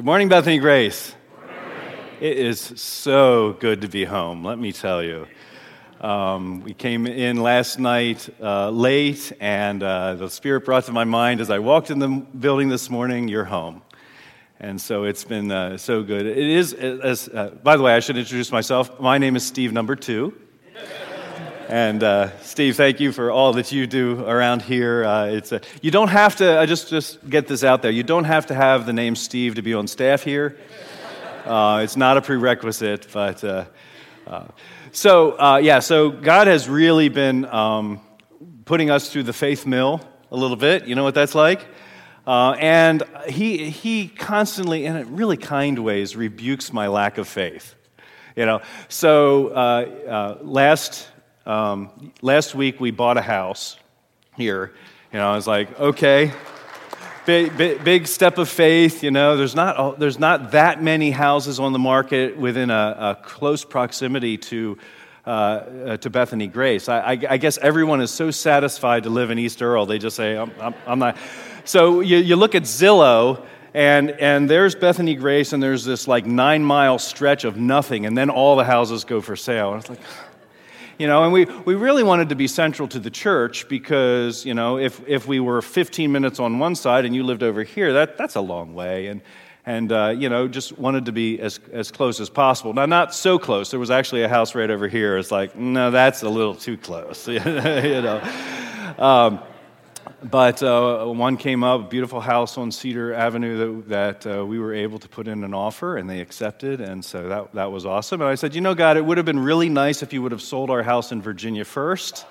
Good morning, Bethany Grace. It is so good to be home, let me tell you. Um, we came in last night uh, late, and uh, the Spirit brought to my mind as I walked in the building this morning, you're home. And so it's been uh, so good. It is, as, uh, by the way, I should introduce myself. My name is Steve, number two. And uh, Steve, thank you for all that you do around here. Uh, it's a, you don't have to. I just just get this out there. You don't have to have the name Steve to be on staff here. Uh, it's not a prerequisite, but uh, uh, so uh, yeah. So God has really been um, putting us through the faith mill a little bit. You know what that's like. and he, he constantly, in really kind ways, rebukes my lack of faith. You know, so last um, last week we bought a house here. You know, I was like, okay, big, big, big step of faith. You know, there's not, there's not that many houses on the market within a, a close proximity to, uh, uh, to Bethany Grace. I, I, I, guess everyone is so satisfied to live in East Earl, they just say, I'm, I'm, I'm not. So you, you look at Zillow, and, and there's Bethany Grace, and there's this like nine mile stretch of nothing, and then all the houses go for sale. And it's like, you know, and we, we really wanted to be central to the church because, you know, if, if we were 15 minutes on one side and you lived over here, that, that's a long way. And, and uh, you know, just wanted to be as, as close as possible. Now, not so close. There was actually a house right over here. It's like, no, that's a little too close, you know. Um, but uh, one came up, beautiful house on Cedar Avenue that, that uh, we were able to put in an offer, and they accepted, and so that, that was awesome. And I said, You know, God, it would have been really nice if you would have sold our house in Virginia first.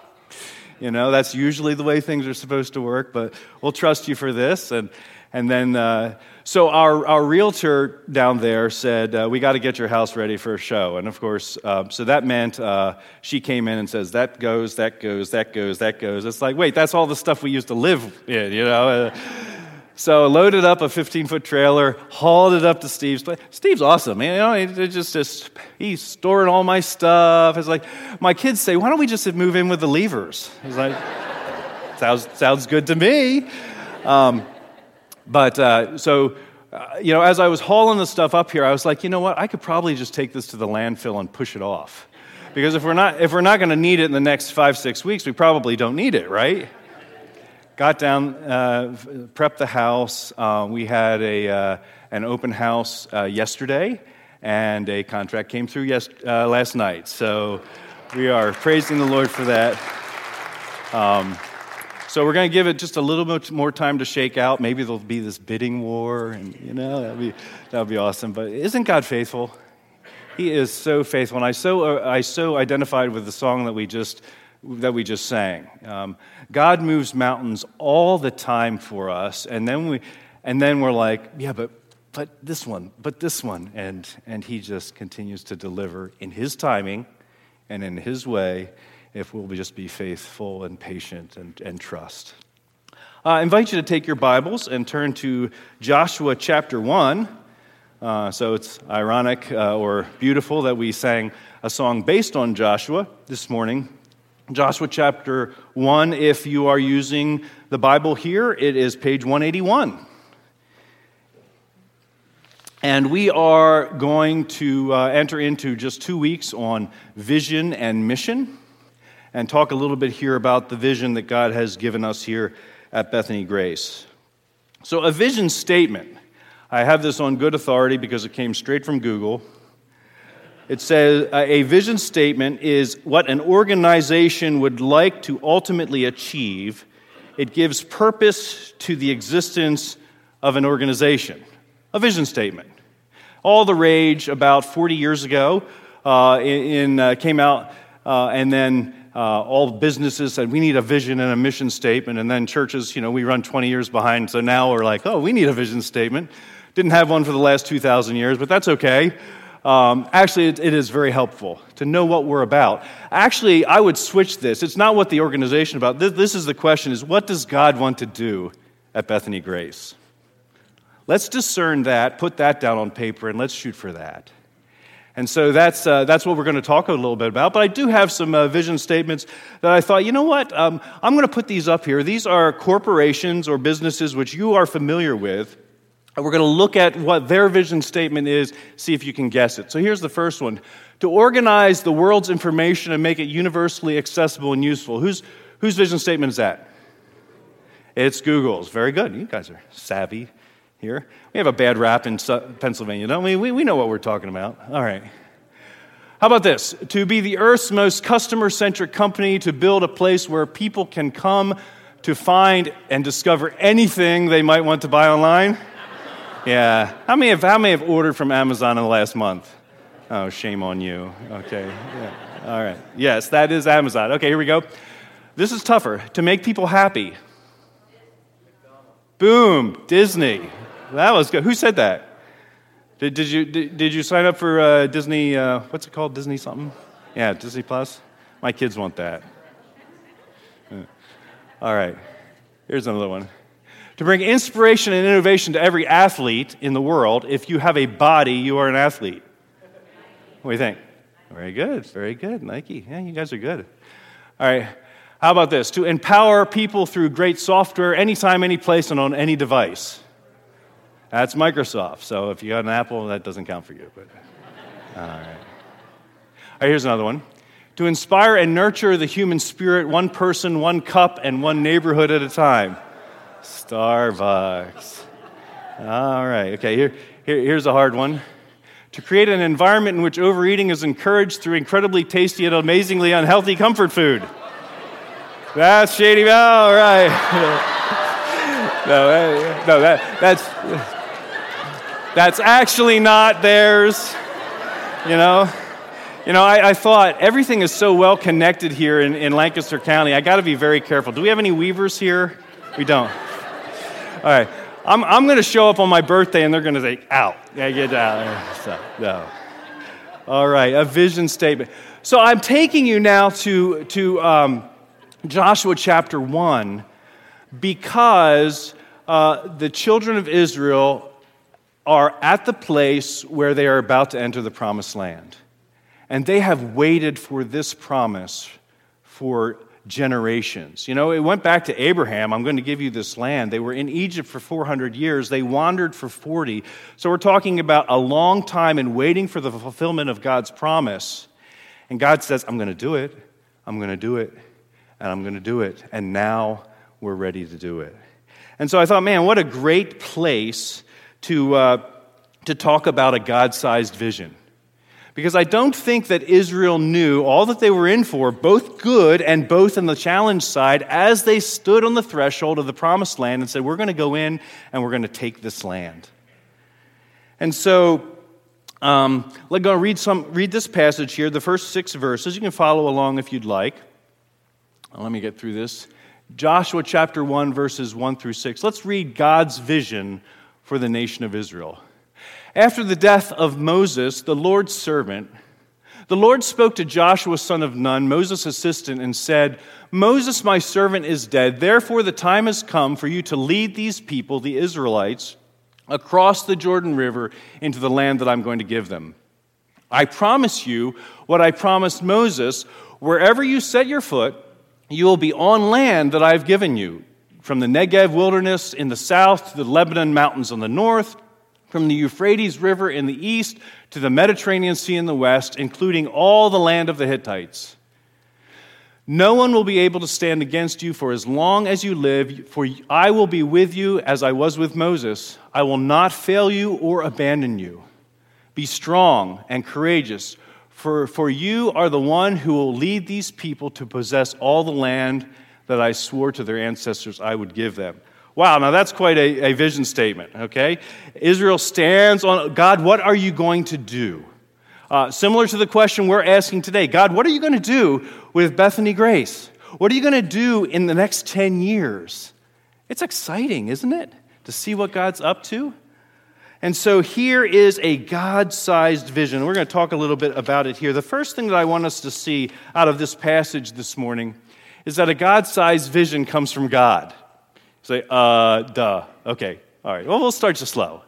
You know, that's usually the way things are supposed to work, but we'll trust you for this. And, and then, uh, so our, our realtor down there said, uh, We got to get your house ready for a show. And of course, uh, so that meant uh, she came in and says, That goes, that goes, that goes, that goes. It's like, wait, that's all the stuff we used to live in, you know? Uh, so loaded up a 15 foot trailer, hauled it up to Steve's place. Steve's awesome, man. You know, he just, just he's storing all my stuff. It's like my kids say, "Why don't we just move in with the levers?" He's like, "Sounds sounds good to me." Um, but uh, so, uh, you know, as I was hauling the stuff up here, I was like, you know what? I could probably just take this to the landfill and push it off. Because if we're not, if we're not going to need it in the next five, six weeks, we probably don't need it, right? Got down, uh, prepped the house. Uh, we had a, uh, an open house uh, yesterday, and a contract came through yes, last night. So we are praising the Lord for that. Um, so we're going to give it just a little bit more time to shake out. Maybe there'll be this bidding war, and you know that'd be that'd be awesome. But isn't God faithful? He is so faithful, and I so uh, I so identified with the song that we just that we just sang. Um, God moves mountains all the time for us, and then we and then we're like, yeah, but but this one, but this one, and and He just continues to deliver in His timing and in His way if we'll just be faithful and patient and, and trust. Uh, I invite you to take your Bibles and turn to Joshua chapter 1. Uh, so it's ironic uh, or beautiful that we sang a song based on Joshua this morning. Joshua chapter 1, if you are using the Bible here, it is page 181. And we are going to uh, enter into just two weeks on vision and mission and talk a little bit here about the vision that God has given us here at Bethany Grace. So, a vision statement. I have this on good authority because it came straight from Google. It says a vision statement is what an organization would like to ultimately achieve. It gives purpose to the existence of an organization. A vision statement. All the rage about 40 years ago uh, in, uh, came out, uh, and then uh, all businesses said we need a vision and a mission statement. And then churches you know we run 20 years behind so now we're like oh we need a vision statement. Didn't have one for the last 2000 years but that's okay. Um, actually it, it is very helpful to know what we're about. Actually i would switch this. It's not what the organization about this, this is the question is what does god want to do at bethany grace? Let's discern that put that down on paper and let's shoot for that and so that's, uh, that's what we're going to talk a little bit about. But I do have some uh, vision statements that I thought, you know what? Um, I'm going to put these up here. These are corporations or businesses which you are familiar with. And we're going to look at what their vision statement is, see if you can guess it. So here's the first one to organize the world's information and make it universally accessible and useful. Whose, whose vision statement is that? It's Google's. Very good. You guys are savvy here. We have a bad rap in Pennsylvania, don't we? We, we know what we're talking about. All right. How about this? To be the Earth's most customer centric company, to build a place where people can come to find and discover anything they might want to buy online? Yeah. How many have, how many have ordered from Amazon in the last month? Oh, shame on you. Okay. Yeah. All right. Yes, that is Amazon. Okay, here we go. This is tougher. To make people happy. Boom, Disney. That was good. Who said that? Did, did, you, did, did you sign up for uh, Disney, uh, what's it called? Disney something? Yeah, Disney Plus? My kids want that. All right, here's another one. To bring inspiration and innovation to every athlete in the world, if you have a body, you are an athlete. What do you think? Very good, very good. Nike, yeah, you guys are good. All right, how about this? To empower people through great software anytime, any place, and on any device. That's Microsoft. So if you got an Apple, that doesn't count for you. But all right. All right, here's another one. To inspire and nurture the human spirit, one person, one cup, and one neighborhood at a time. Starbucks. All right. Okay. Here, here, here's a hard one. To create an environment in which overeating is encouraged through incredibly tasty and amazingly unhealthy comfort food. That's Shady Bell, right? no, no, that, that's. That's actually not theirs. You know? You know, I, I thought everything is so well connected here in, in Lancaster County. I got to be very careful. Do we have any weavers here? We don't. All right. I'm, I'm going to show up on my birthday and they're going to say, out. Yeah, get out. So, no. All right, a vision statement. So I'm taking you now to, to um, Joshua chapter 1 because uh, the children of Israel are at the place where they are about to enter the promised land. And they have waited for this promise for generations. You know, it went back to Abraham, I'm going to give you this land. They were in Egypt for 400 years, they wandered for 40. So we're talking about a long time in waiting for the fulfillment of God's promise. And God says, I'm going to do it, I'm going to do it, and I'm going to do it. And now we're ready to do it. And so I thought, man, what a great place to, uh, to talk about a God sized vision. Because I don't think that Israel knew all that they were in for, both good and both in the challenge side, as they stood on the threshold of the promised land and said, We're going to go in and we're going to take this land. And so, um, let's go read, some, read this passage here, the first six verses. You can follow along if you'd like. Let me get through this. Joshua chapter 1, verses 1 through 6. Let's read God's vision for the nation of Israel. After the death of Moses, the Lord's servant, the Lord spoke to Joshua, son of Nun, Moses' assistant, and said, Moses, my servant, is dead. Therefore, the time has come for you to lead these people, the Israelites, across the Jordan River into the land that I'm going to give them. I promise you what I promised Moses wherever you set your foot, you will be on land that I've given you from the Negev wilderness in the south to the Lebanon mountains on the north, from the Euphrates River in the east to the Mediterranean Sea in the west, including all the land of the Hittites. No one will be able to stand against you for as long as you live, for I will be with you as I was with Moses. I will not fail you or abandon you. Be strong and courageous, for, for you are the one who will lead these people to possess all the land that I swore to their ancestors I would give them. Wow, now that's quite a, a vision statement, okay? Israel stands on God, what are you going to do? Uh, similar to the question we're asking today God, what are you going to do with Bethany Grace? What are you going to do in the next 10 years? It's exciting, isn't it? To see what God's up to. And so here is a God sized vision. We're going to talk a little bit about it here. The first thing that I want us to see out of this passage this morning is that a God sized vision comes from God. say, uh, duh. Okay, all right. Well, we'll start just slow.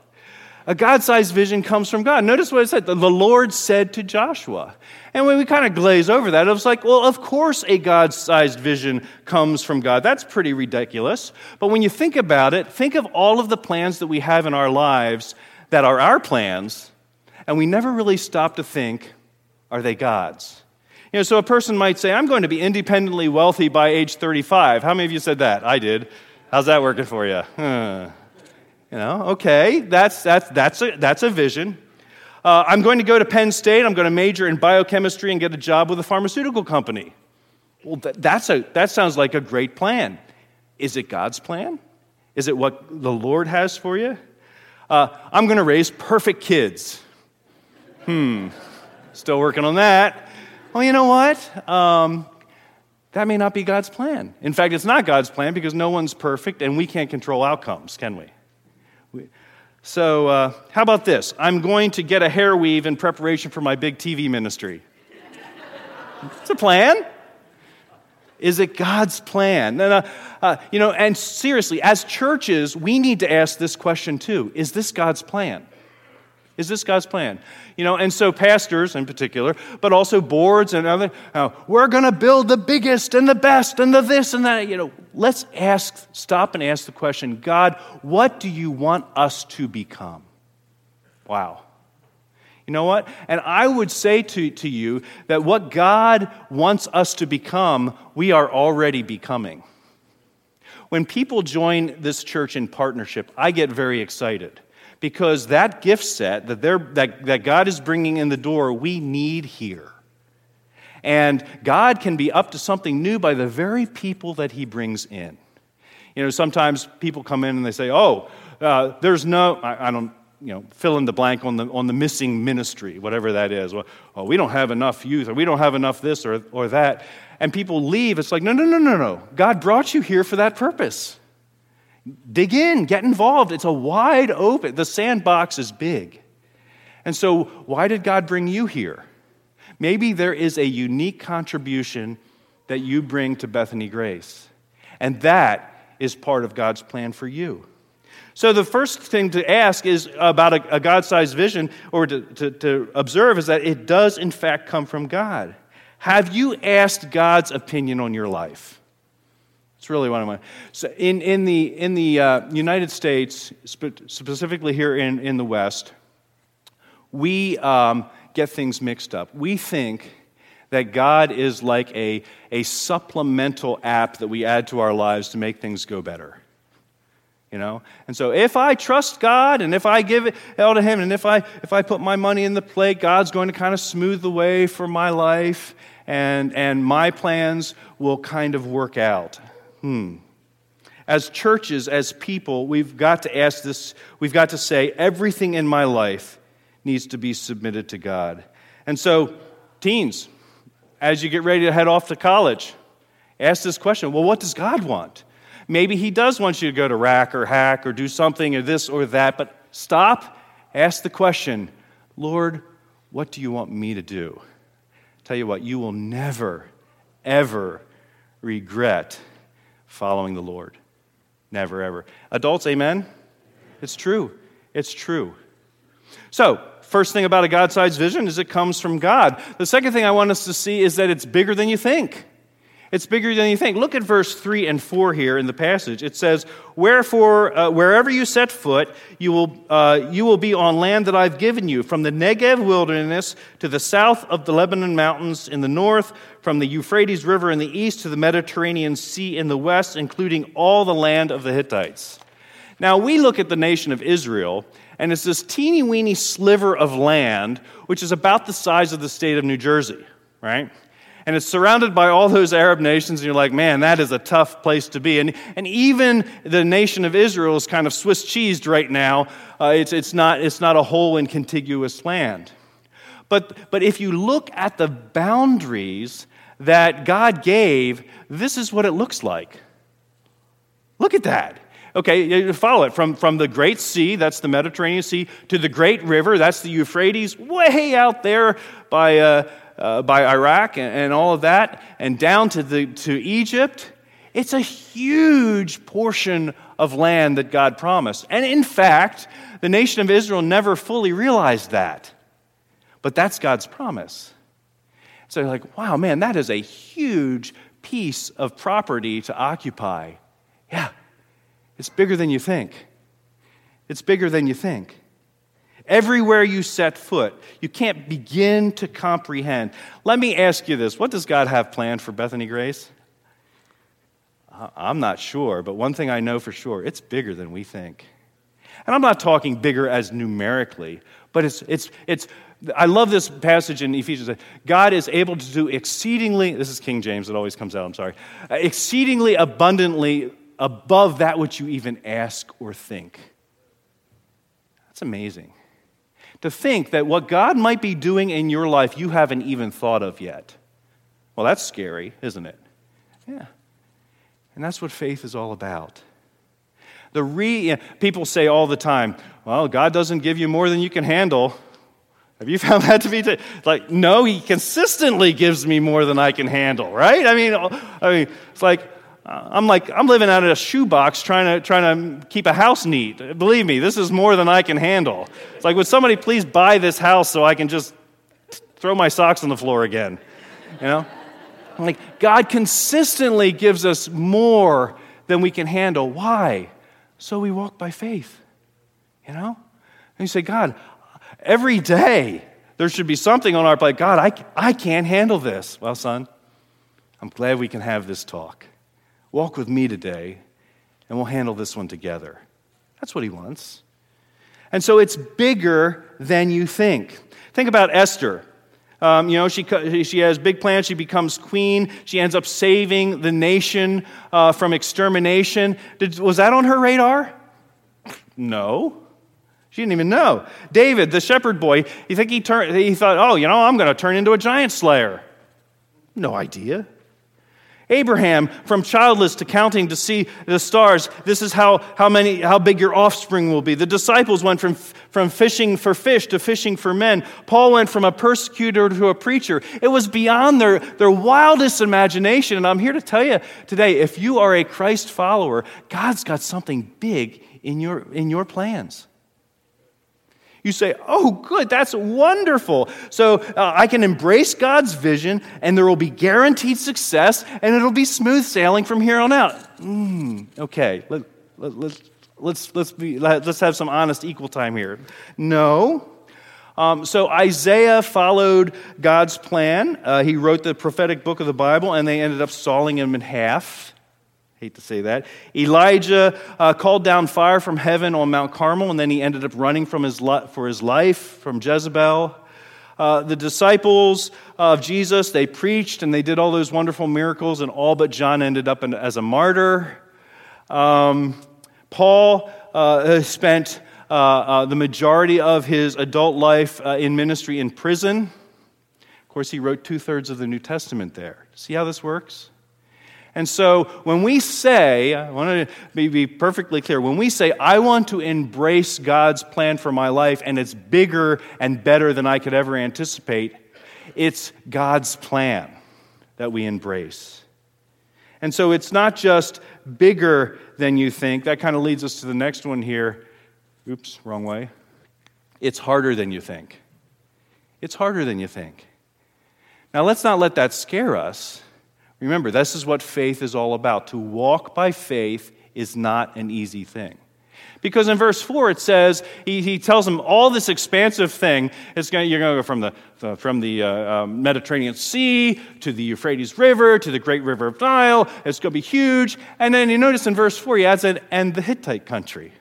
A God sized vision comes from God. Notice what it said the Lord said to Joshua. And when we kind of glaze over that, it was like, well, of course a God sized vision comes from God. That's pretty ridiculous. But when you think about it, think of all of the plans that we have in our lives that are our plans, and we never really stop to think, are they God's? You know, so a person might say, I'm going to be independently wealthy by age 35. How many of you said that? I did. How's that working for you? Huh. You know, okay, that's, that's, that's, a, that's a vision. Uh, I'm going to go to Penn State. I'm going to major in biochemistry and get a job with a pharmaceutical company. Well, that's a, that sounds like a great plan. Is it God's plan? Is it what the Lord has for you? Uh, I'm going to raise perfect kids. Hmm, still working on that. Well, you know what? Um, that may not be God's plan. In fact, it's not God's plan because no one's perfect and we can't control outcomes, can we? So, uh, how about this? I'm going to get a hair weave in preparation for my big TV ministry. it's a plan. Is it God's plan? No, no, uh, you know, and seriously, as churches, we need to ask this question too Is this God's plan? Is this God's plan? You know, and so pastors in particular, but also boards and other, uh, we're going to build the biggest and the best and the this and that. You know, let's ask, stop and ask the question God, what do you want us to become? Wow. You know what? And I would say to, to you that what God wants us to become, we are already becoming. When people join this church in partnership, I get very excited because that gift set that, that, that God is bringing in the door, we need here. And God can be up to something new by the very people that He brings in. You know, sometimes people come in and they say, oh, uh, there's no, I, I, don't, you know, fill in the blank on the, on the missing ministry, whatever that is. Well, oh, we don't have enough youth, or we don't have enough this or, or that. And people leave. It's like, no, no, no, no, no. God brought you here for that purpose. Dig in, get involved. It's a wide open, the sandbox is big. And so, why did God bring you here? Maybe there is a unique contribution that you bring to Bethany Grace. And that is part of God's plan for you. So, the first thing to ask is about a, a God sized vision, or to, to, to observe, is that it does, in fact, come from God. Have you asked God's opinion on your life? It's really one of my. So in, in the, in the uh, United States, specifically here in, in the West, we um, get things mixed up. We think that God is like a, a supplemental app that we add to our lives to make things go better. You know? And so if I trust God and if I give it all to Him and if I, if I put my money in the plate, God's going to kind of smooth the way for my life and, and my plans will kind of work out. Hmm. As churches, as people, we've got to ask this, we've got to say, everything in my life needs to be submitted to God. And so, teens, as you get ready to head off to college, ask this question well, what does God want? Maybe He does want you to go to rack or hack or do something or this or that, but stop, ask the question Lord, what do you want me to do? Tell you what, you will never, ever regret following the Lord. Never, ever. Adults, amen? It's true. It's true. So, first thing about a God sized vision is it comes from God. The second thing I want us to see is that it's bigger than you think. It's bigger than you think. Look at verse 3 and 4 here in the passage. It says, Wherefore, uh, wherever you set foot, you will, uh, you will be on land that I've given you, from the Negev wilderness to the south of the Lebanon mountains in the north, from the Euphrates River in the east to the Mediterranean Sea in the west, including all the land of the Hittites. Now, we look at the nation of Israel, and it's this teeny weeny sliver of land, which is about the size of the state of New Jersey, right? and it's surrounded by all those Arab nations, and you're like, man, that is a tough place to be. And, and even the nation of Israel is kind of Swiss cheesed right now. Uh, it's, it's, not, it's not a whole and contiguous land. But, but if you look at the boundaries that God gave, this is what it looks like. Look at that. Okay, follow it from, from the Great Sea, that's the Mediterranean Sea, to the Great River, that's the Euphrates, way out there by, uh, uh, by Iraq and, and all of that, and down to, the, to Egypt. It's a huge portion of land that God promised. And in fact, the nation of Israel never fully realized that. But that's God's promise. So you're like, wow, man, that is a huge piece of property to occupy. Yeah, it's bigger than you think. It's bigger than you think. Everywhere you set foot, you can't begin to comprehend. Let me ask you this what does God have planned for Bethany Grace? I'm not sure, but one thing I know for sure it's bigger than we think. And I'm not talking bigger as numerically, but it's, it's, it's I love this passage in Ephesians. God is able to do exceedingly, this is King James, it always comes out, I'm sorry, uh, exceedingly abundantly above that which you even ask or think. That's amazing. To think that what God might be doing in your life you haven't even thought of yet. Well, that's scary, isn't it? Yeah. And that's what faith is all about. The re, people say all the time, well, God doesn't give you more than you can handle. Have you found that to be t- like no? He consistently gives me more than I can handle, right? I mean, I mean, it's like uh, I'm like I'm living out of a shoebox trying to trying to keep a house neat. Believe me, this is more than I can handle. It's like, would somebody please buy this house so I can just throw my socks on the floor again? You know, I'm like God consistently gives us more than we can handle. Why? So we walk by faith. You know, and you say, God, Every day, there should be something on our plate. God, I, I can't handle this. Well, son, I'm glad we can have this talk. Walk with me today, and we'll handle this one together. That's what he wants. And so it's bigger than you think. Think about Esther. Um, you know, she, she has big plans. She becomes queen. She ends up saving the nation uh, from extermination. Did, was that on her radar? No. She didn't even know. David, the shepherd boy, you think he, turned, he thought, oh, you know, I'm going to turn into a giant slayer? No idea. Abraham, from childless to counting to see the stars, this is how, how, many, how big your offspring will be. The disciples went from, from fishing for fish to fishing for men. Paul went from a persecutor to a preacher. It was beyond their, their wildest imagination. And I'm here to tell you today if you are a Christ follower, God's got something big in your, in your plans. You say, Oh, good, that's wonderful. So uh, I can embrace God's vision, and there will be guaranteed success, and it'll be smooth sailing from here on out. Mm, okay, let, let, let, let's, let's, be, let's have some honest equal time here. No. Um, so Isaiah followed God's plan. Uh, he wrote the prophetic book of the Bible, and they ended up sawing him in half. Hate to say that. Elijah uh, called down fire from heaven on Mount Carmel, and then he ended up running from his li- for his life from Jezebel. Uh, the disciples of Jesus, they preached and they did all those wonderful miracles, and all but John ended up in, as a martyr. Um, Paul uh, spent uh, uh, the majority of his adult life uh, in ministry in prison. Of course, he wrote two thirds of the New Testament there. See how this works? And so when we say, I want to be, perfectly clear, when we say, I want to embrace God's plan for my life and it's bigger and better than I could ever anticipate, it's God's plan that we embrace. And so it's not just bigger than you think. That kind of leads us to the next one here. Oops, wrong way. It's harder than you think. It's harder than you think. Now, let's not let that scare us Remember, this is what faith is all about. To walk by faith is not an easy thing. Because in verse 4, it says, he, he tells them all this expansive thing. It's going, you're going to go from the, the from the uh, uh, Mediterranean Sea to the Euphrates River to the great river of Nile. It's going to be huge. And then you notice in verse 4, he adds, an, and the Hittite country.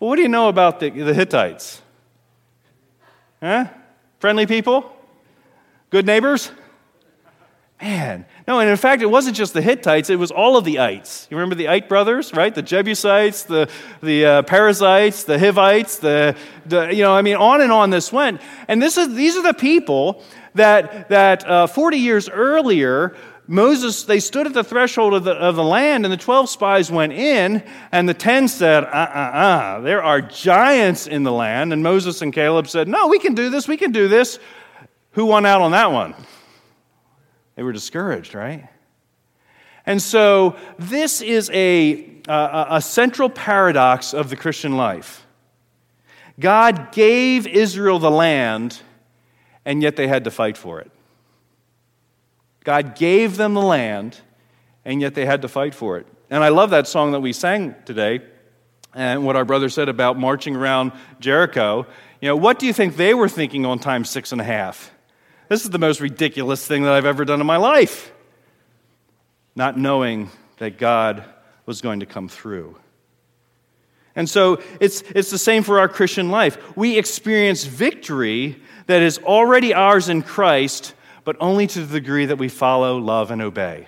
Well, what do you know about the, the Hittites? Huh? Friendly people? Good neighbors? Man, no, and in fact, it wasn't just the Hittites, it was all of the ites. You remember the Ite brothers, right? The Jebusites, the, the uh, Perizzites, the Hivites, the, the, you know, I mean, on and on this went. And this is, these are the people that, that uh, 40 years earlier, Moses, they stood at the threshold of the, of the land, and the 12 spies went in, and the 10 said, uh uh uh, there are giants in the land. And Moses and Caleb said, no, we can do this, we can do this. Who won out on that one? They were discouraged, right? And so, this is a, a, a central paradox of the Christian life. God gave Israel the land, and yet they had to fight for it. God gave them the land, and yet they had to fight for it. And I love that song that we sang today, and what our brother said about marching around Jericho. You know, what do you think they were thinking on time six and a half? This is the most ridiculous thing that I've ever done in my life. Not knowing that God was going to come through. And so it's, it's the same for our Christian life. We experience victory that is already ours in Christ, but only to the degree that we follow, love, and obey.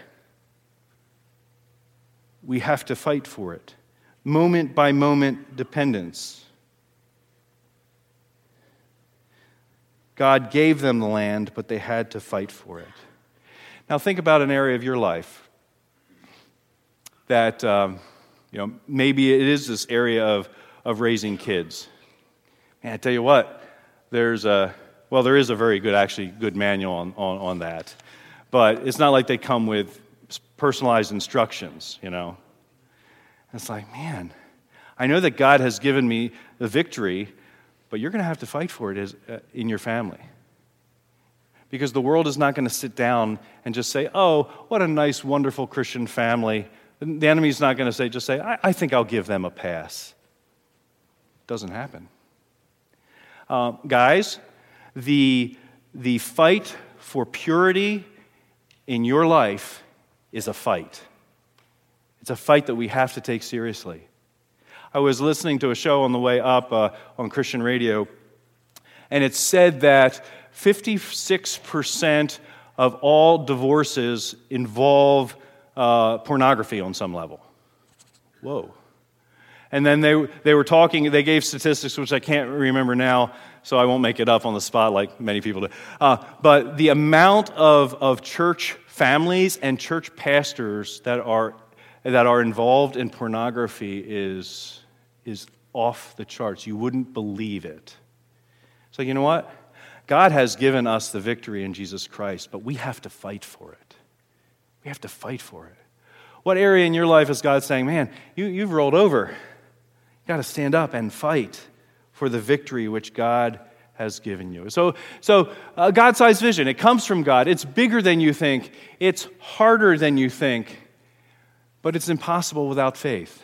We have to fight for it, moment by moment dependence. God gave them the land, but they had to fight for it. Now, think about an area of your life that, um, you know, maybe it is this area of, of raising kids. Man, I tell you what, there's a, well, there is a very good, actually, good manual on, on, on that. But it's not like they come with personalized instructions, you know. it's like, man, I know that God has given me the victory, but you're going to have to fight for it as, uh, in your family. Because the world is not going to sit down and just say, oh, what a nice, wonderful Christian family. The enemy's not going to say, just say, I, I think I'll give them a pass. Doesn't happen. Uh, guys, the, the fight for purity in your life is a fight. It's a fight that we have to take seriously. I was listening to a show on the way up uh, on Christian radio, and it said that 56% of all divorces involve uh, pornography on some level. Whoa. And then they, they were talking, they gave statistics, which I can't remember now, so I won't make it up on the spot like many people do. Uh, but the amount of, of church families and church pastors that are, that are involved in pornography is, is off the charts. You wouldn't believe it. So, you know what? God has given us the victory in Jesus Christ, but we have to fight for it. We have to fight for it. What area in your life is God saying, man, you, you've rolled over? You got to stand up and fight for the victory which God has given you. So, so uh, a God sized vision, it comes from God. It's bigger than you think, it's harder than you think, but it's impossible without faith.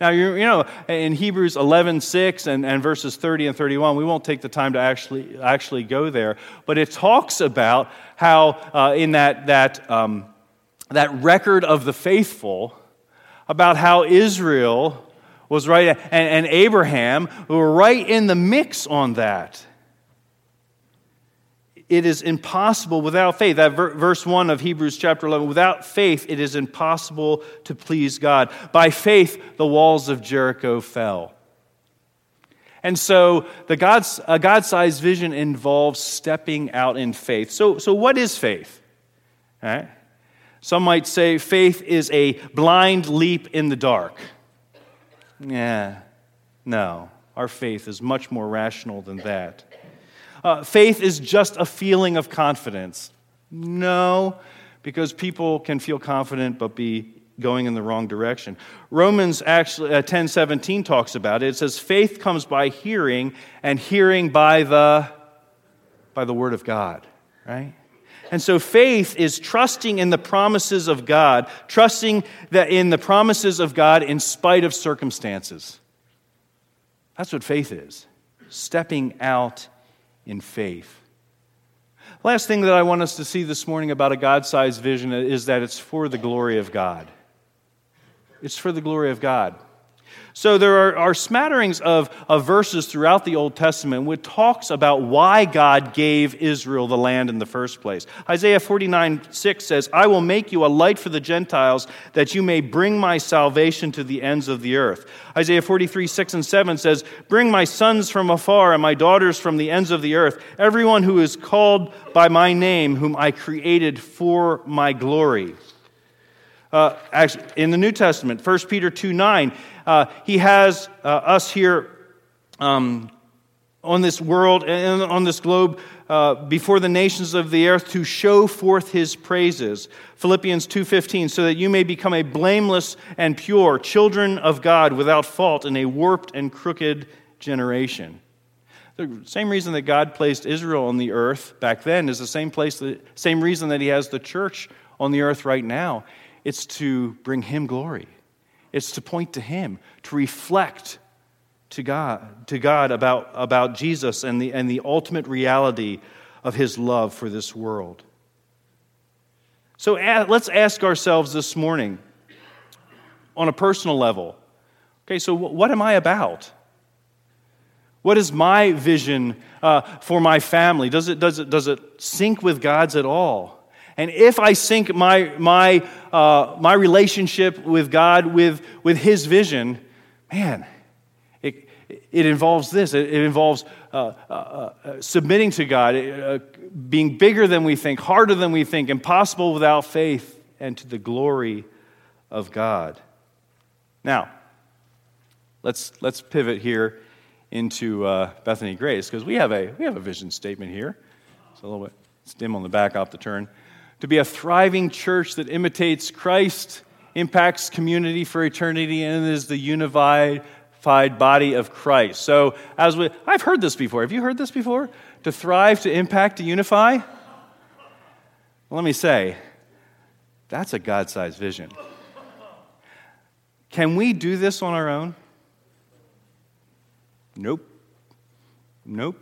Now, you, know, in Hebrews 11, 6 and, and verses 30 and 31, we won't take the time to actually, actually go there, but it talks about how uh, in that, that, um, that record of the faithful, about how Israel was right, and, and Abraham were right in the mix on that it is impossible without faith. That ver- verse 1 of Hebrews chapter 11 without faith, it is impossible to please God. By faith, the walls of Jericho fell. And so, the God's, a God sized vision involves stepping out in faith. So, so what is faith? Right? Some might say faith is a blind leap in the dark. Yeah, no. Our faith is much more rational than that. Uh, faith is just a feeling of confidence. No, because people can feel confident but be going in the wrong direction. Romans actually uh, 10:17 talks about it. It says faith comes by hearing and hearing by the by the word of God, right? And so faith is trusting in the promises of God, trusting that in the promises of God in spite of circumstances. That's what faith is. Stepping out in faith. Last thing that I want us to see this morning about a God sized vision is that it's for the glory of God. It's for the glory of God. So there are, are smatterings of, of verses throughout the Old Testament which talks about why God gave Israel the land in the first place. Isaiah 49 6 says, I will make you a light for the Gentiles, that you may bring my salvation to the ends of the earth. Isaiah 43 6 and 7 says, Bring my sons from afar and my daughters from the ends of the earth, everyone who is called by my name, whom I created for my glory. Uh, actually, in the New Testament, 1 Peter 2 9, uh, he has uh, us here um, on this world and on this globe uh, before the nations of the earth to show forth his praises. Philippians 2.15 so that you may become a blameless and pure children of god without fault in a warped and crooked generation. The same reason that god placed israel on the earth back then is the same place the same reason that he has the church on the earth right now it's to bring him glory it's to point to him to reflect to God, to God about, about Jesus and the, and the ultimate reality of his love for this world. So let's ask ourselves this morning on a personal level okay, so what am I about? What is my vision uh, for my family? Does it, does, it, does it sync with God's at all? And if I sync my, my, uh, my relationship with God with, with His vision, man, it it involves this it, involves uh, uh, uh, submitting to God, uh, being bigger than we think, harder than we think, impossible without faith, and to the glory of God. Now, let's, let's pivot here into uh, Bethany Grace because we, have a we have a vision statement here. It's a little bit it's dim on the back, off the turn. To be a thriving church that imitates Christ, impacts community for eternity, and is the unified body of Christ. So, as we, I've heard this before. Have you heard this before? To thrive, to impact, to unify? Well, let me say, that's a God sized vision. Can we do this on our own? Nope. Nope.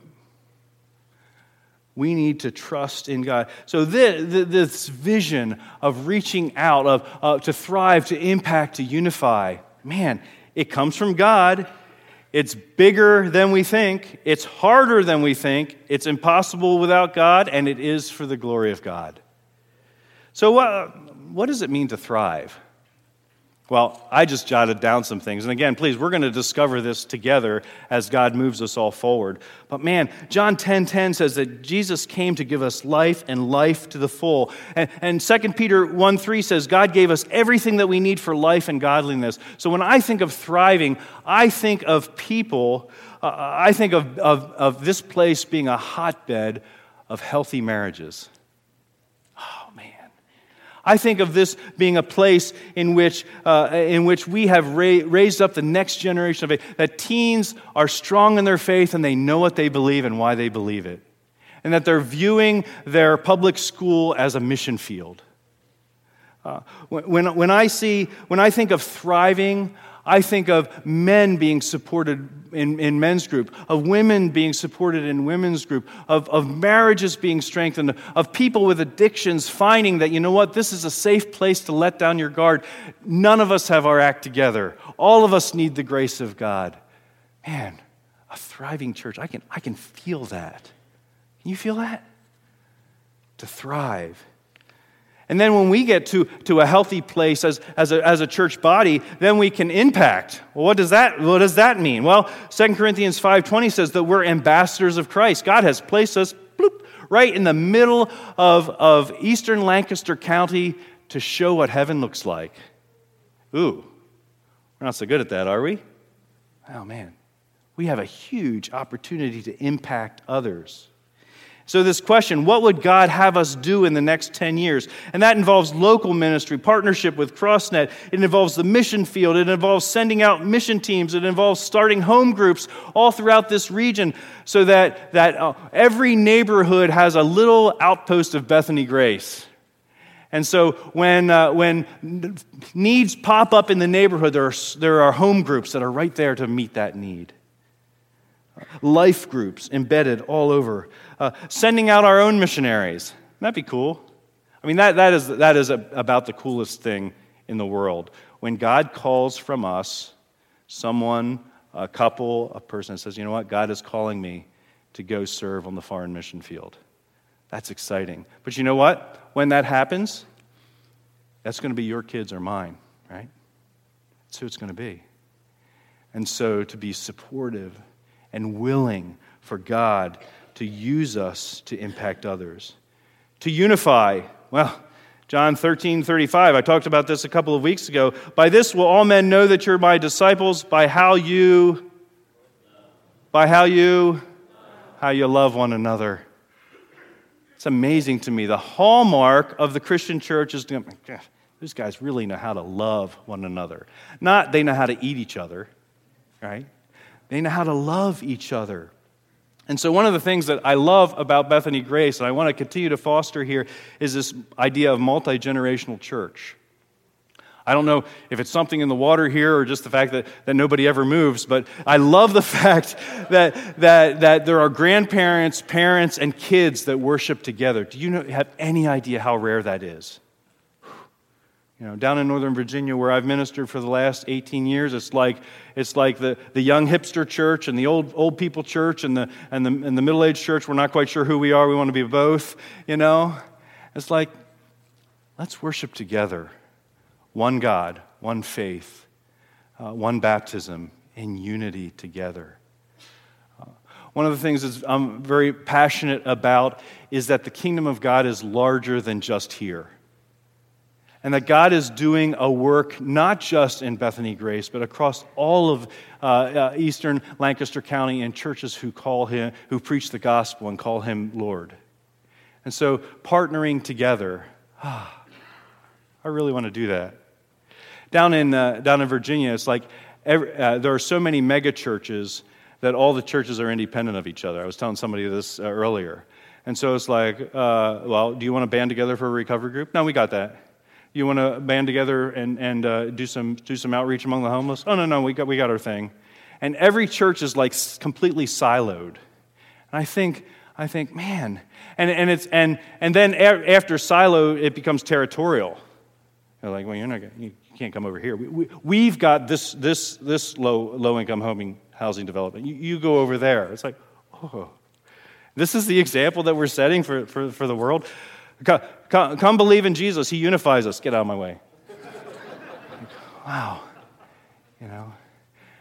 We need to trust in God. So, this, this vision of reaching out, of, uh, to thrive, to impact, to unify, man, it comes from God. It's bigger than we think. It's harder than we think. It's impossible without God, and it is for the glory of God. So, what, what does it mean to thrive? Well, I just jotted down some things. And again, please, we're going to discover this together as God moves us all forward. But man, John 10 10 says that Jesus came to give us life and life to the full. And, and 2 Peter 1 3 says God gave us everything that we need for life and godliness. So when I think of thriving, I think of people, uh, I think of, of, of this place being a hotbed of healthy marriages. I think of this being a place in which, uh, in which we have ra- raised up the next generation of faith, that teens are strong in their faith and they know what they believe and why they believe it, and that they're viewing their public school as a mission field. Uh, when, when, I see, when I think of thriving, I think of men being supported in, in men's group, of women being supported in women's group, of, of marriages being strengthened, of people with addictions finding that, you know what, this is a safe place to let down your guard. None of us have our act together. All of us need the grace of God. Man, a thriving church, I can, I can feel that. Can you feel that? To thrive and then when we get to, to a healthy place as, as, a, as a church body, then we can impact. Well, what does that, what does that mean? Well, 2 Corinthians 5.20 says that we're ambassadors of Christ. God has placed us bloop, right in the middle of, of eastern Lancaster County to show what heaven looks like. Ooh, we're not so good at that, are we? Oh, man. We have a huge opportunity to impact others. So, this question, what would God have us do in the next 10 years? And that involves local ministry, partnership with CrossNet. It involves the mission field. It involves sending out mission teams. It involves starting home groups all throughout this region so that, that uh, every neighborhood has a little outpost of Bethany Grace. And so when, uh, when needs pop up in the neighborhood, there are, there are home groups that are right there to meet that need life groups embedded all over, uh, sending out our own missionaries. That'd be cool. I mean, that, that is, that is a, about the coolest thing in the world. When God calls from us, someone, a couple, a person says, you know what, God is calling me to go serve on the foreign mission field. That's exciting. But you know what? When that happens, that's going to be your kids or mine, right? That's who it's going to be. And so to be supportive and willing for God to use us to impact others. To unify, well, John 13, 35, I talked about this a couple of weeks ago. By this will all men know that you're my disciples, by how you, by how you, how you love one another. It's amazing to me. The hallmark of the Christian church is to these guys really know how to love one another. Not they know how to eat each other, right? They know how to love each other. And so, one of the things that I love about Bethany Grace, and I want to continue to foster here, is this idea of multi generational church. I don't know if it's something in the water here or just the fact that, that nobody ever moves, but I love the fact that, that, that there are grandparents, parents, and kids that worship together. Do you know, have any idea how rare that is? You know, down in Northern Virginia, where I've ministered for the last 18 years, it's like, it's like the, the young hipster church and the old, old people church and the, and the, and the middle aged church. We're not quite sure who we are. We want to be both, you know? It's like, let's worship together one God, one faith, uh, one baptism in unity together. Uh, one of the things that I'm very passionate about is that the kingdom of God is larger than just here. And that God is doing a work not just in Bethany Grace, but across all of uh, uh, eastern Lancaster County and churches who call him, who preach the gospel and call him Lord. And so, partnering together, ah, I really want to do that. Down in, uh, down in Virginia, it's like every, uh, there are so many mega churches that all the churches are independent of each other. I was telling somebody this uh, earlier. And so it's like, uh, well, do you want to band together for a recovery group? No, we got that. You want to band together and, and uh, do, some, do some outreach among the homeless? Oh, no, no, we got, we got our thing. And every church is like completely siloed. And I think, I think, man, and, and, it's, and, and then after silo, it becomes territorial. They're like, well, you're not going can't come over here. We, have we, got this, this, this low, low income homing, housing development. You, you go over there. It's like, oh, this is the example that we're setting for, for, for the world. Come, come, come believe in Jesus. He unifies us. Get out of my way. wow. You know?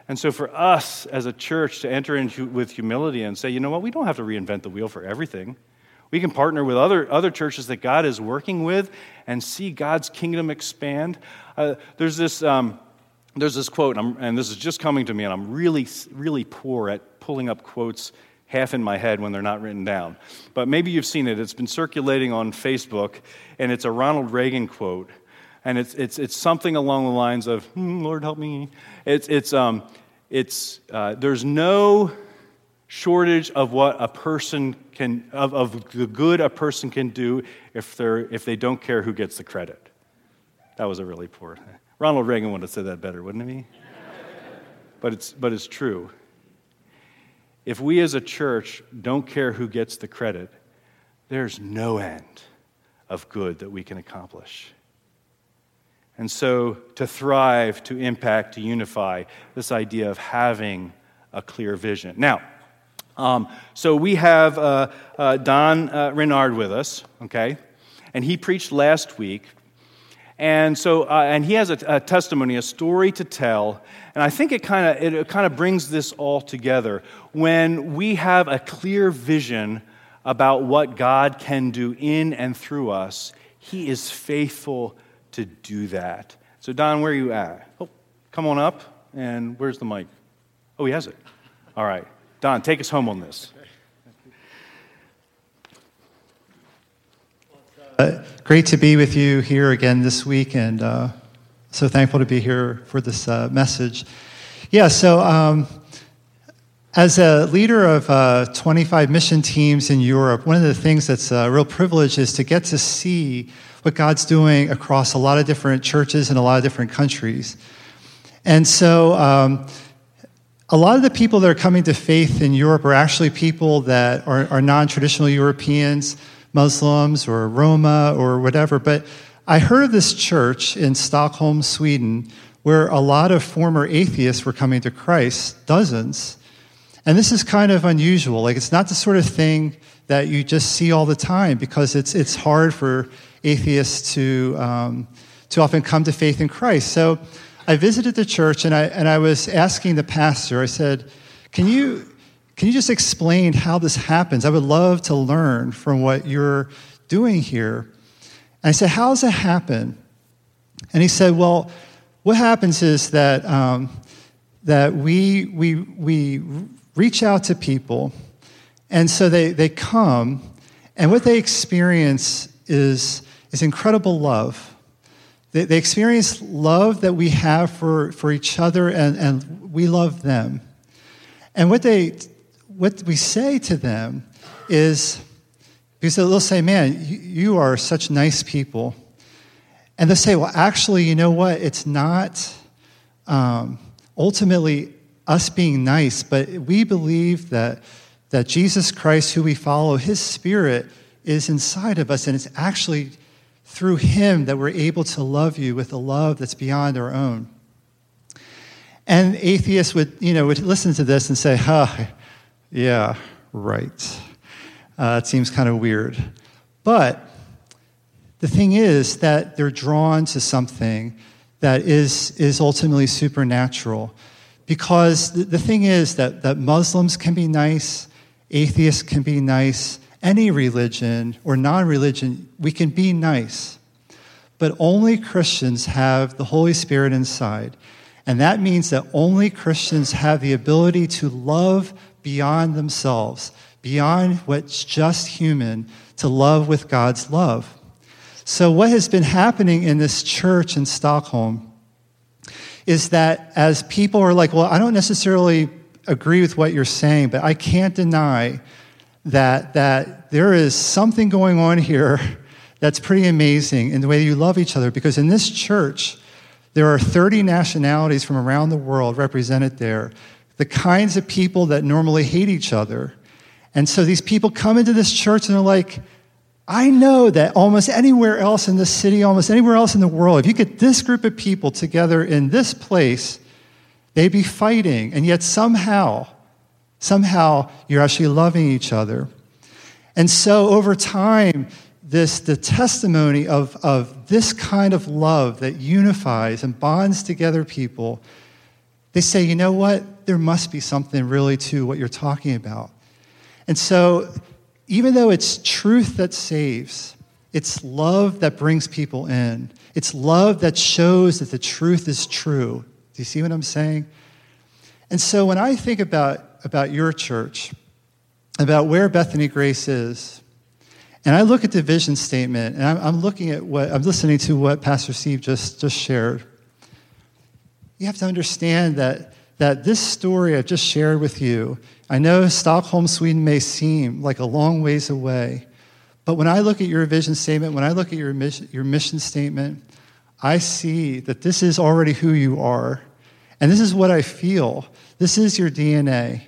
And so, for us as a church to enter into with humility and say, you know what, we don't have to reinvent the wheel for everything. We can partner with other, other churches that God is working with and see God's kingdom expand. Uh, there's, this, um, there's this quote, and, and this is just coming to me, and I'm really, really poor at pulling up quotes half in my head when they're not written down. But maybe you've seen it. It's been circulating on Facebook, and it's a Ronald Reagan quote. And it's, it's, it's something along the lines of, hmm, Lord, help me. It's, it's, um, it's, uh, there's no shortage of what a person can, of, of the good a person can do if, they're, if they don't care who gets the credit. That was a really poor. Ronald Reagan would have said that better, wouldn't he? but, it's, but it's true. If we as a church don't care who gets the credit, there's no end of good that we can accomplish. And so, to thrive, to impact, to unify, this idea of having a clear vision. Now, um, so we have uh, uh, Don uh, Renard with us, okay? And he preached last week. And so, uh, and he has a, a, testimony, a story to tell. And I think it kind of it kind of brings this all together when we have a clear vision about what God can do in and through us. He is faithful to do that. So, Don, where are you at? Oh, come on up. And where's the mic? Oh, he has it. All right. Don, take us home on this. Uh, great to be with you here again this week, and uh, so thankful to be here for this uh, message. Yeah, so um, as a leader of uh, 25 mission teams in Europe, one of the things that's a real privilege is to get to see what God's doing across a lot of different churches in a lot of different countries. And so, um, a lot of the people that are coming to faith in Europe are actually people that are, are non traditional Europeans, Muslims or Roma or whatever. But I heard of this church in Stockholm, Sweden, where a lot of former atheists were coming to Christ, dozens. And this is kind of unusual. Like, it's not the sort of thing that you just see all the time because it's, it's hard for atheists to, um, to often come to faith in Christ. So, I visited the church and I, and I was asking the pastor, I said, can you, can you just explain how this happens? I would love to learn from what you're doing here. And I said, How does it happen? And he said, Well, what happens is that, um, that we, we, we reach out to people And so they, they come, and what they experience is, is incredible love. They, they experience love that we have for, for each other, and, and we love them. And what, they, what we say to them is, because they'll say, Man, you, are such nice people. And they'll say, Well, actually, you know what? It's not um, ultimately us being nice, but we believe that, that Jesus Christ, who we follow, his spirit is inside of us, and it's actually through him that we're able to love you with a love that's beyond our own. And atheists would, you know, would listen to this and say, huh, yeah, right. Uh, it seems kind of weird. But the thing is that they're drawn to something that is, is ultimately supernatural. Because the, the thing is that, that Muslims can be nice, atheists can be nice, any religion or non religion, we can be nice. But only Christians have the Holy Spirit inside. And that means that only Christians have the ability to love beyond themselves, beyond what's just human, to love with God's love. So, what has been happening in this church in Stockholm is that as people are like, well, I don't necessarily agree with what you're saying, but I can't deny that, that there is something going on here that's pretty amazing in the way you love each other. Because in this church, there are 30 nationalities from around the world represented there, the kinds of people that normally hate each other. And so these people come into this church and they're like, I know that almost anywhere else in this city, almost anywhere else in the world, if you get this group of people together in this place, they'd be fighting. And yet somehow, somehow you're actually loving each other. And so over time, this the testimony of, of this kind of love that unifies and bonds together people, they say, you know what? There must be something really to what you're talking about. And so even though it's truth that saves, it's love that brings people in. It's love that shows that the truth is true. Do you see what I'm saying? And so when I think about, about your church, about where Bethany Grace is, and I look at the vision statement, and I'm, I'm looking at what, I'm listening to what Pastor Steve just, just shared. You have to understand that, that this story I've just shared with you I know Stockholm, Sweden may seem like a long ways away, but when I look at your vision statement, when I look at your mission, your mission statement, I see that this is already who you are. And this is what I feel. This is your DNA.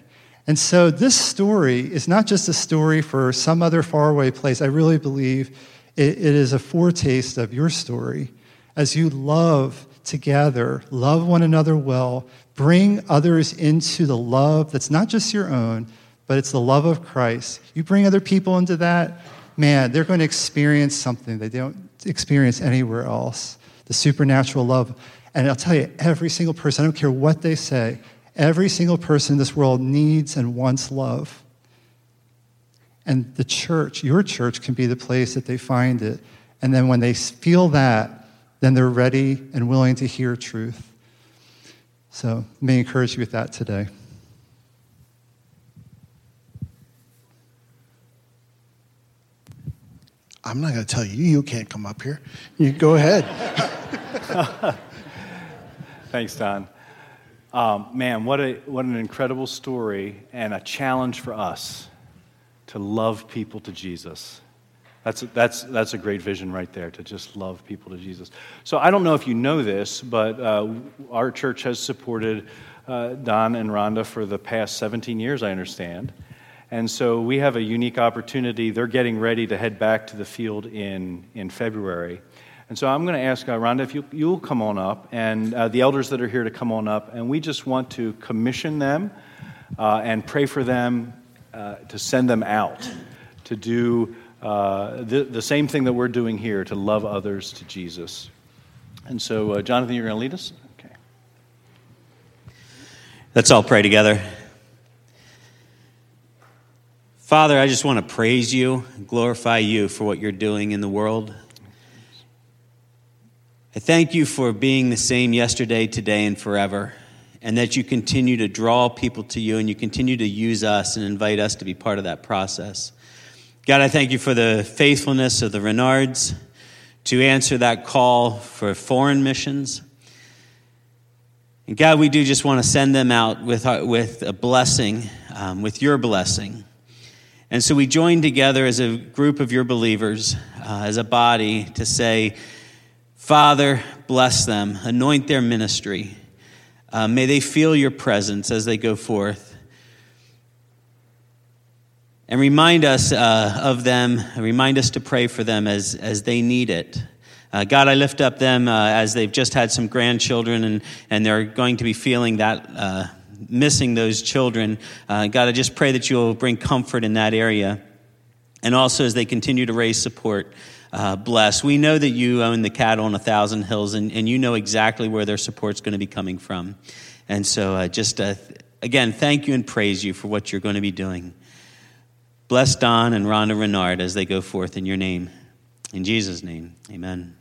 And so this story is not just a story for some other faraway place. I really believe it, it is a foretaste of your story as you love together, love one another well, bring others into the love that's not just your own, but it's the love of Christ. You bring other people into that, man, they're going to experience something they don't experience anywhere else the supernatural love. And I'll tell you, every single person, I don't care what they say, every single person in this world needs and wants love. And the church, your church, can be the place that they find it. And then when they feel that, then they're ready and willing to hear truth. So, may me encourage you with that today. I'm not going to tell you, you can't come up here. You go ahead. Thanks, Don. Um, man, what, a, what an incredible story and a challenge for us to love people to Jesus. That's, that's, that's a great vision right there, to just love people to Jesus. So I don't know if you know this, but uh, our church has supported uh, Don and Rhonda for the past 17 years, I understand. And so we have a unique opportunity. They're getting ready to head back to the field in, in February. And so I'm going to ask uh, Rhonda if you, you'll come on up, and uh, the elders that are here to come on up, and we just want to commission them uh, and pray for them uh, to send them out to do uh, the, the same thing that we're doing here to love others to Jesus. And so, uh, Jonathan, you're going to lead us? Okay. Let's all pray together. Father, I just want to praise you, glorify you for what you're doing in the world. I thank you for being the same yesterday, today, and forever. and that you continue to draw people to you and you continue to use us and invite us to be part of that process. God, I thank you for the faithfulness of the Renards to answer that call for foreign missions. And God, we do just want to send them out with, our, with a blessing, um, with your blessing. And so we join together as a group of your believers, uh, as a body, to say, Father, bless them, anoint their ministry. Uh, may they feel your presence as they go forth. And remind us uh, of them, remind us to pray for them as, as they need it. Uh, God, I lift up them uh, as they've just had some grandchildren and, and they're going to be feeling that, uh, missing those children. Uh, God, I just pray that you'll bring comfort in that area. And also as they continue to raise support, uh, bless. We know that you own the cattle on a thousand hills and, and you know exactly where their support's going to be coming from. And so just, again, thank you and praise you for what you're going to be doing. Bless Don and Rhonda Renard as they go forth in your name. In Jesus' name, amen.